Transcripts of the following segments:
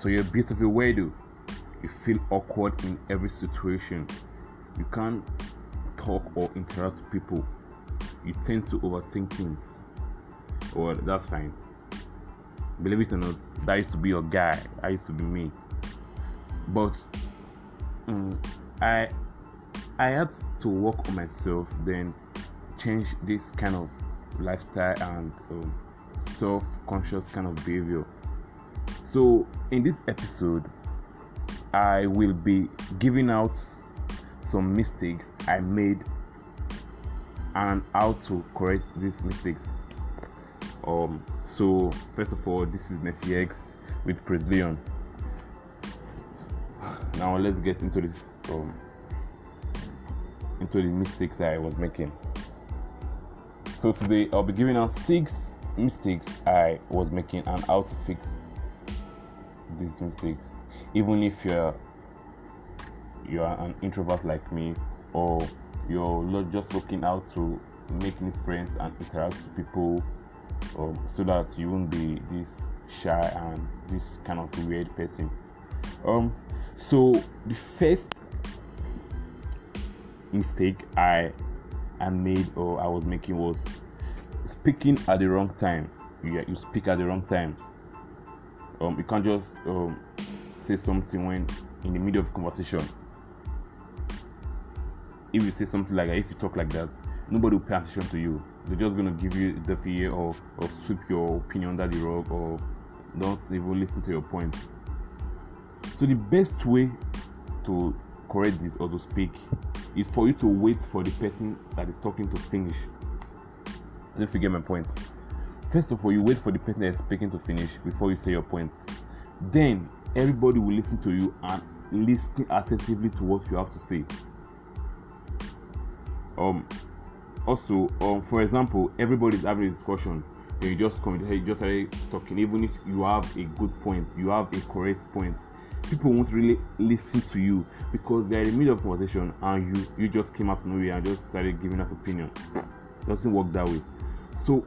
So you're beautiful way do. You feel awkward in every situation. You can't talk or interact with people. You tend to overthink things. Well, that's fine. Believe it or not, that used to be your guy. That used to be me. But um, I I had to work on myself, then change this kind of lifestyle and um, self-conscious kind of behavior. So in this episode, I will be giving out some mistakes I made and how to correct these mistakes. Um, so first of all, this is Nephi X with Prince Leon. Now let's get into this um, into the mistakes I was making. So today I'll be giving out six mistakes I was making and how to fix these mistakes. Even if you're you are an introvert like me or you're not just looking out to make new friends and interact with people um, so that you won't be this shy and this kind of weird person um so the first mistake i i made or i was making was speaking at the wrong time yeah you speak at the wrong time um you can't just um say something when in the middle of conversation if you say something like if you talk like that, nobody will pay attention to you. They're just gonna give you the fear or, or sweep your opinion under the rug or don't even listen to your point. So the best way to correct this or to speak is for you to wait for the person that is talking to finish. Don't forget my point. First of all, you wait for the person that is speaking to finish before you say your points. Then everybody will listen to you and listen attentively to what you have to say. Um also um for example everybody's having a discussion. And you just come you just started talking. Even if you have a good point you have a correct point people won't really listen to you because they're in the middle of conversation and you you just came out of nowhere and just started giving us opinion. It doesn't work that way. So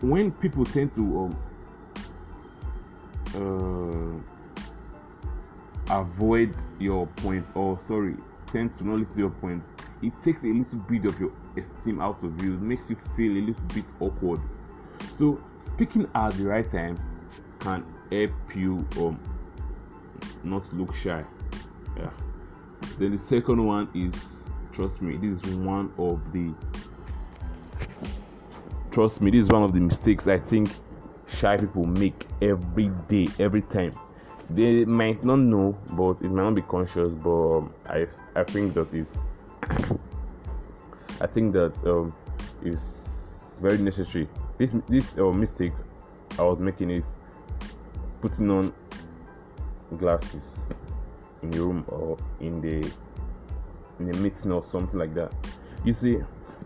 when people tend to um, uh, avoid your point or sorry tend to not listen to your point it takes a little bit of your esteem out of you, it makes you feel a little bit awkward. So, speaking at the right time can help you um not look shy. Yeah. Then the second one is trust me, this is one of the trust me, this is one of the mistakes I think shy people make every day, every time. They might not know, but it might not be conscious. But I, I think that is I think that um, is very necessary. This this uh, mistake I was making is putting on glasses in the room or in the in a meeting or something like that. You see,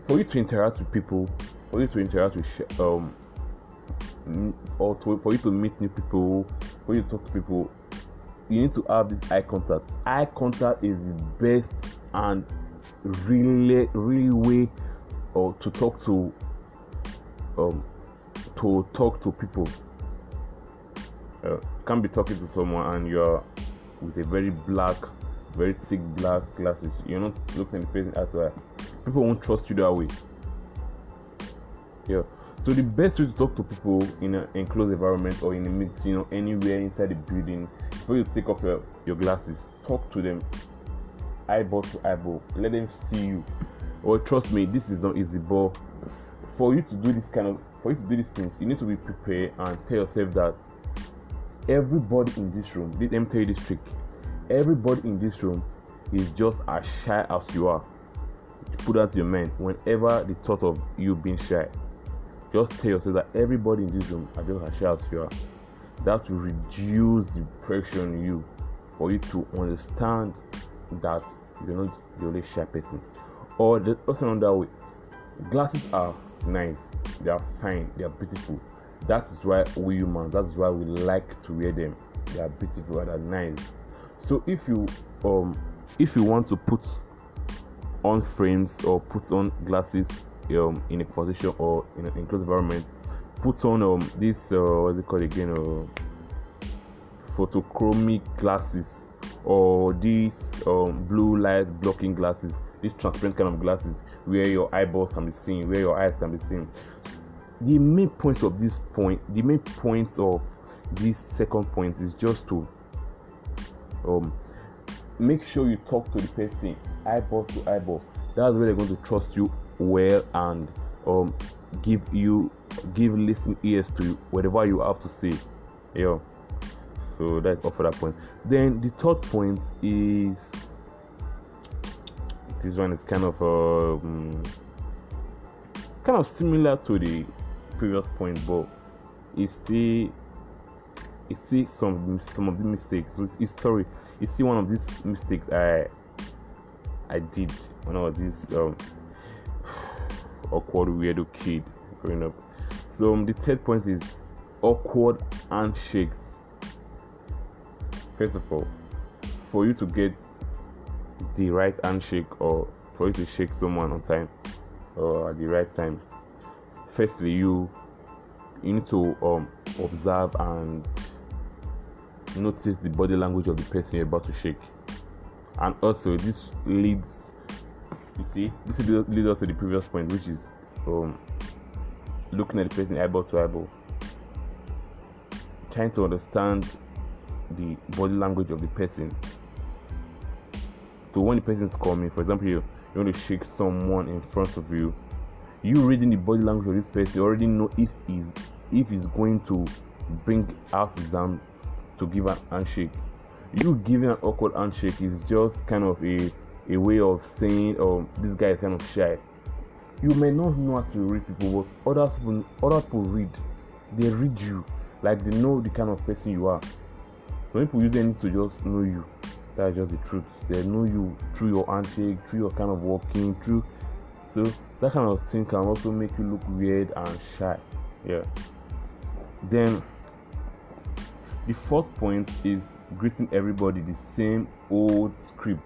for you to interact with people, for you to interact with um, or to, for you to meet new people, for you to talk to people, you need to have this eye contact. Eye contact is the best and really really way or to talk to um to talk to people. Uh, can't be talking to someone and you're with a very black very thick black glasses. You're not looking the person at all. People won't trust you that way yeah so the best way to talk to people in an enclosed environment or in a meeting you know anywhere inside the building before you take off your, your glasses talk to them eyeball to eyeball. Let them see you. Or trust me, this is not easy. But for you to do this kind of, for you to do these things, you need to be prepared and tell yourself that everybody in this room. Let me tell you this trick. Everybody in this room is just as shy as you are. Put that to your mind. Whenever the thought of you being shy, just tell yourself that everybody in this room are just as shy as you are. That will reduce the pressure on you for you to understand that you're not the only shy person. Or the, also another way, glasses are nice, they are fine, they are beautiful. That is why we humans, that is why we like to wear them. They are beautiful and are nice. So if you um if you want to put on frames or put on glasses um in a position or in an enclosed environment, put on um this uh what's it called again uh photochromic glasses or these um, blue light blocking glasses, these transparent kind of glasses where your eyeballs can be seen, where your eyes can be seen. The main point of this point, the main point of this second point is just to um, make sure you talk to the person eyeball to eyeball. That's where they're going to trust you well and um, give you give listening ears to whatever you have to say. Yeah. So that's all for that point. Then the third point is this one is kind of um, kind of similar to the previous point, but it's still it's still some some of the mistakes. It's, it's sorry, it's still one of these mistakes I I did when I was this um, awkward weirdo kid growing up. So um, the third point is awkward handshakes. First of all, for you to get the right handshake or for you to shake someone on time or at the right time, firstly you you need to um, observe and notice the body language of the person you're about to shake. And also this leads you see this leads us to the previous point which is um, looking at the person eyeball to eyeball. Trying to understand the body language of the person. So when the person is coming for example you, you want to shake someone in front of you you reading the body language of this person you already know if he's if he's going to bring out his arm to give an handshake. You giving an awkward handshake is just kind of a a way of saying oh this guy is kind of shy. You may not know how to read people but other people other people read. They read you like they know the kind of person you are. Some people use anything to just know you. That's just the truth. They know you through your handshake through your kind of walking through so that kind of thing can also make you look weird and shy. Yeah. Then the fourth point is greeting everybody the same old script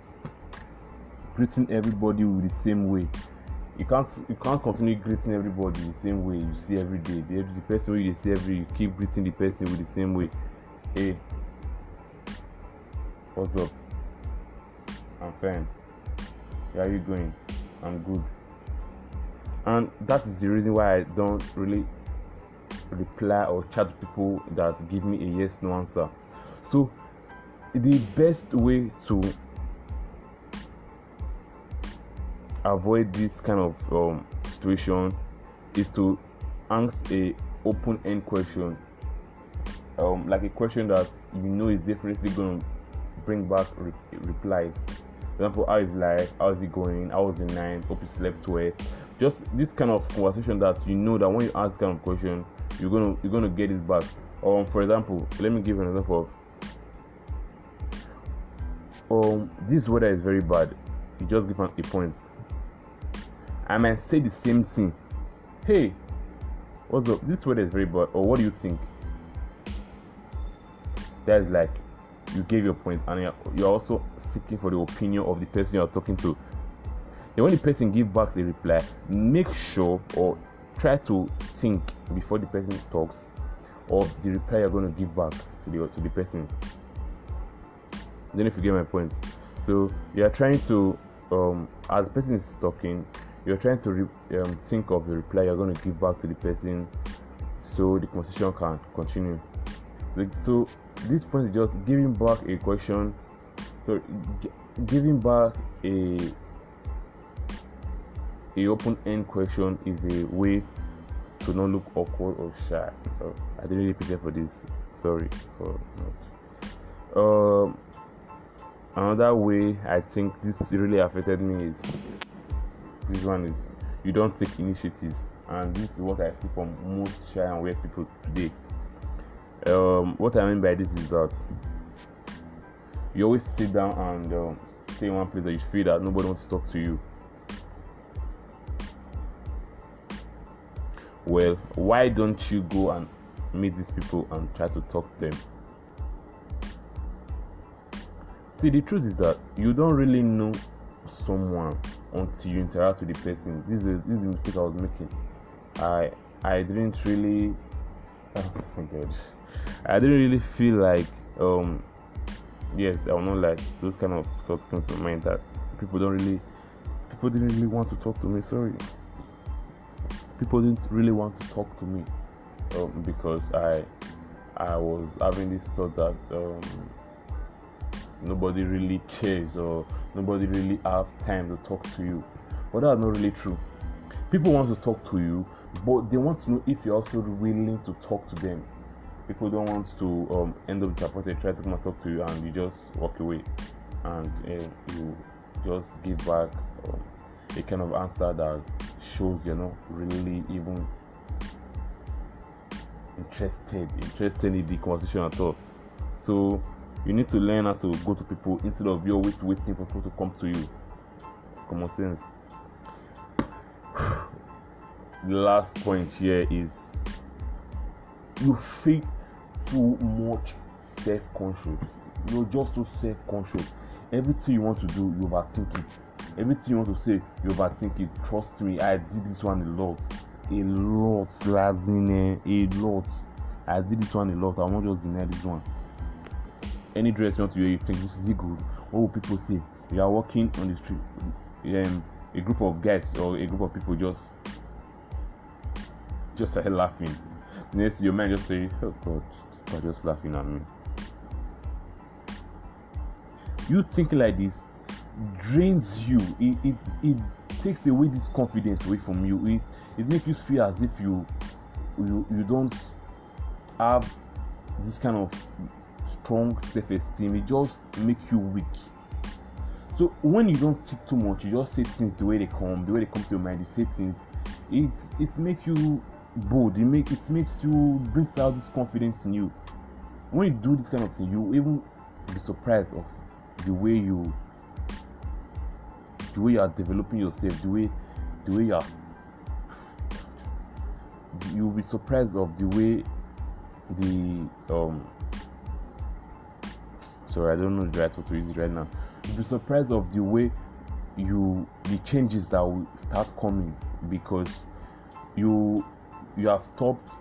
greeting everybody with the same way. You can't you can't continue greeting everybody the same way you see every day. The, the person you see every you keep greeting the person with the same way. Hey what's up? I'm fine. How are you going? I'm good. And that is the reason why i don't really reply or chat people that give me a yes no answer. So the best way to avoid this kind of um, situation is to ask a open end question. Um, like a question that you know is definitely going to bring back re- replies. For example how is life? How's it going? How was the night? Hope you slept well. Just this kind of conversation that you know that when you ask kind of question you're gonna you're gonna get it back. Um for example let me give an example of um this weather is very bad. You just give a point I might say the same thing. Hey, what's up? This weather is very bad. Or what do you think? That's like you gave your point, and you're, also seeking for the opinion of the person you're talking to. Then when the person gives back the reply, make sure or try to think before the person talks of the reply you're going to give back to the to the person. Then if you get my point, so you are trying to um, as the person is talking, you're trying to re- um, think of the reply you're going to give back to the person so the conversation can continue. So this point is just giving back a question so giving back a a open end question is a way to not look awkward or shy. So i didn't really prepare for this. Sorry for not. Um another way i think this really affected me is this one is you don't take initiatives. And this is what i see from most shy and weird people today. Um, what i mean by this is that you always sit down and um, stay in one place that you feel that nobody wants to talk to you. Well why don't you go and meet these people and try to talk to them? See the truth is that you don't really know someone until you interact with the person. This is this is the mistake I was making. I I didn't really oh my god. I didn't really feel like um yes i not like those kind of thoughts came to mind that people don't really people didn't really want to talk to me sorry people didn't really want to talk to me um, because i i was having this thought that um, nobody really cares or nobody really have time to talk to you. But that's not really true. People want to talk to you but they want to know if you're also willing to talk to them. People don't want to um, end up disappointed try to come and talk to you and you just walk away. And uh, you just give back um, a kind of answer that shows you're not really even interested interested in the conversation at all. So you need to learn how to go to people instead of you always waiting for people to come to you. It's common sense. The last point here is you feel too much self-conscious. You're just so self-conscious. Everything you want to do you overthink it. Everything you want to say you overthink it. Trust me i did this one a lot. A lot lazine eh? a lot. I did this one a lot. I won't just deny this one any dress you want to wear you think this is good what will people say you are walking on the street um, a group of guys or a group of people just just started laughing next your mind just say oh god they're just laughing at me. You thinking like this drains you. It, it, it takes away this confidence away from you. It, it makes you feel as if you you you don't have this kind of strong self-esteem. It just makes you weak. So when you don't think too much, you just say things the way they come, the way they come to your mind. You say things. It it makes you bold. It make it makes you brings out this confidence in you. When you do this kind of thing, you even be surprised of the way you the way you are developing yourself, the way the way you are you'll be surprised of the way the um I don't know the right word to use right now. You'll be surprised of the way you the changes that will start coming because you you have stopped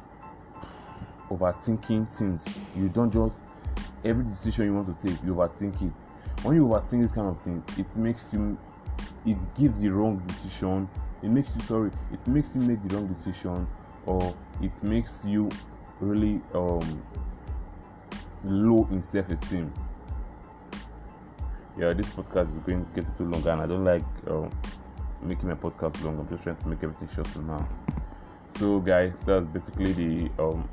overthinking things. You don't just every decision you want to take, you overthink it. When you overthink this kind of thing, it makes you it gives the wrong decision. It makes you sorry, it makes you make the wrong decision or it makes you really um low in self-esteem. Yeah, this podcast is going to get too long and I don't like um, making my podcast long. I'm just trying to make everything short now so guys that's basically the um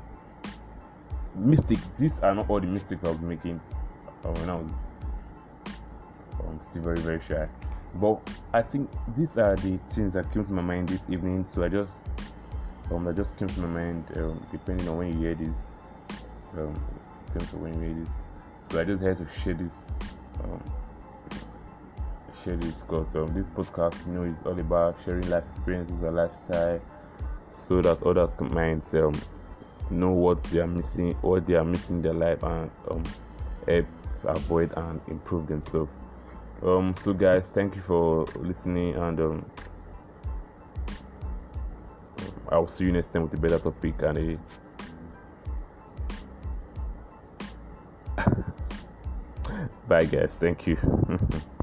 these are not all the mistakes i was making uh, when i was um, still very very shy. But i think these are the things that came to my mind this evening so i just um that just came to my mind um, depending on when you hear this um on when you hear this. So i just had to share this um share this because um, this podcast you know is all about sharing life experiences and lifestyle so that others might um, know what they are missing, what they are missing in their life, and um, help avoid and improve themselves. Um, so, guys, thank you for listening, and um, I'll see you next time with a better topic and a bye, guys. Thank you.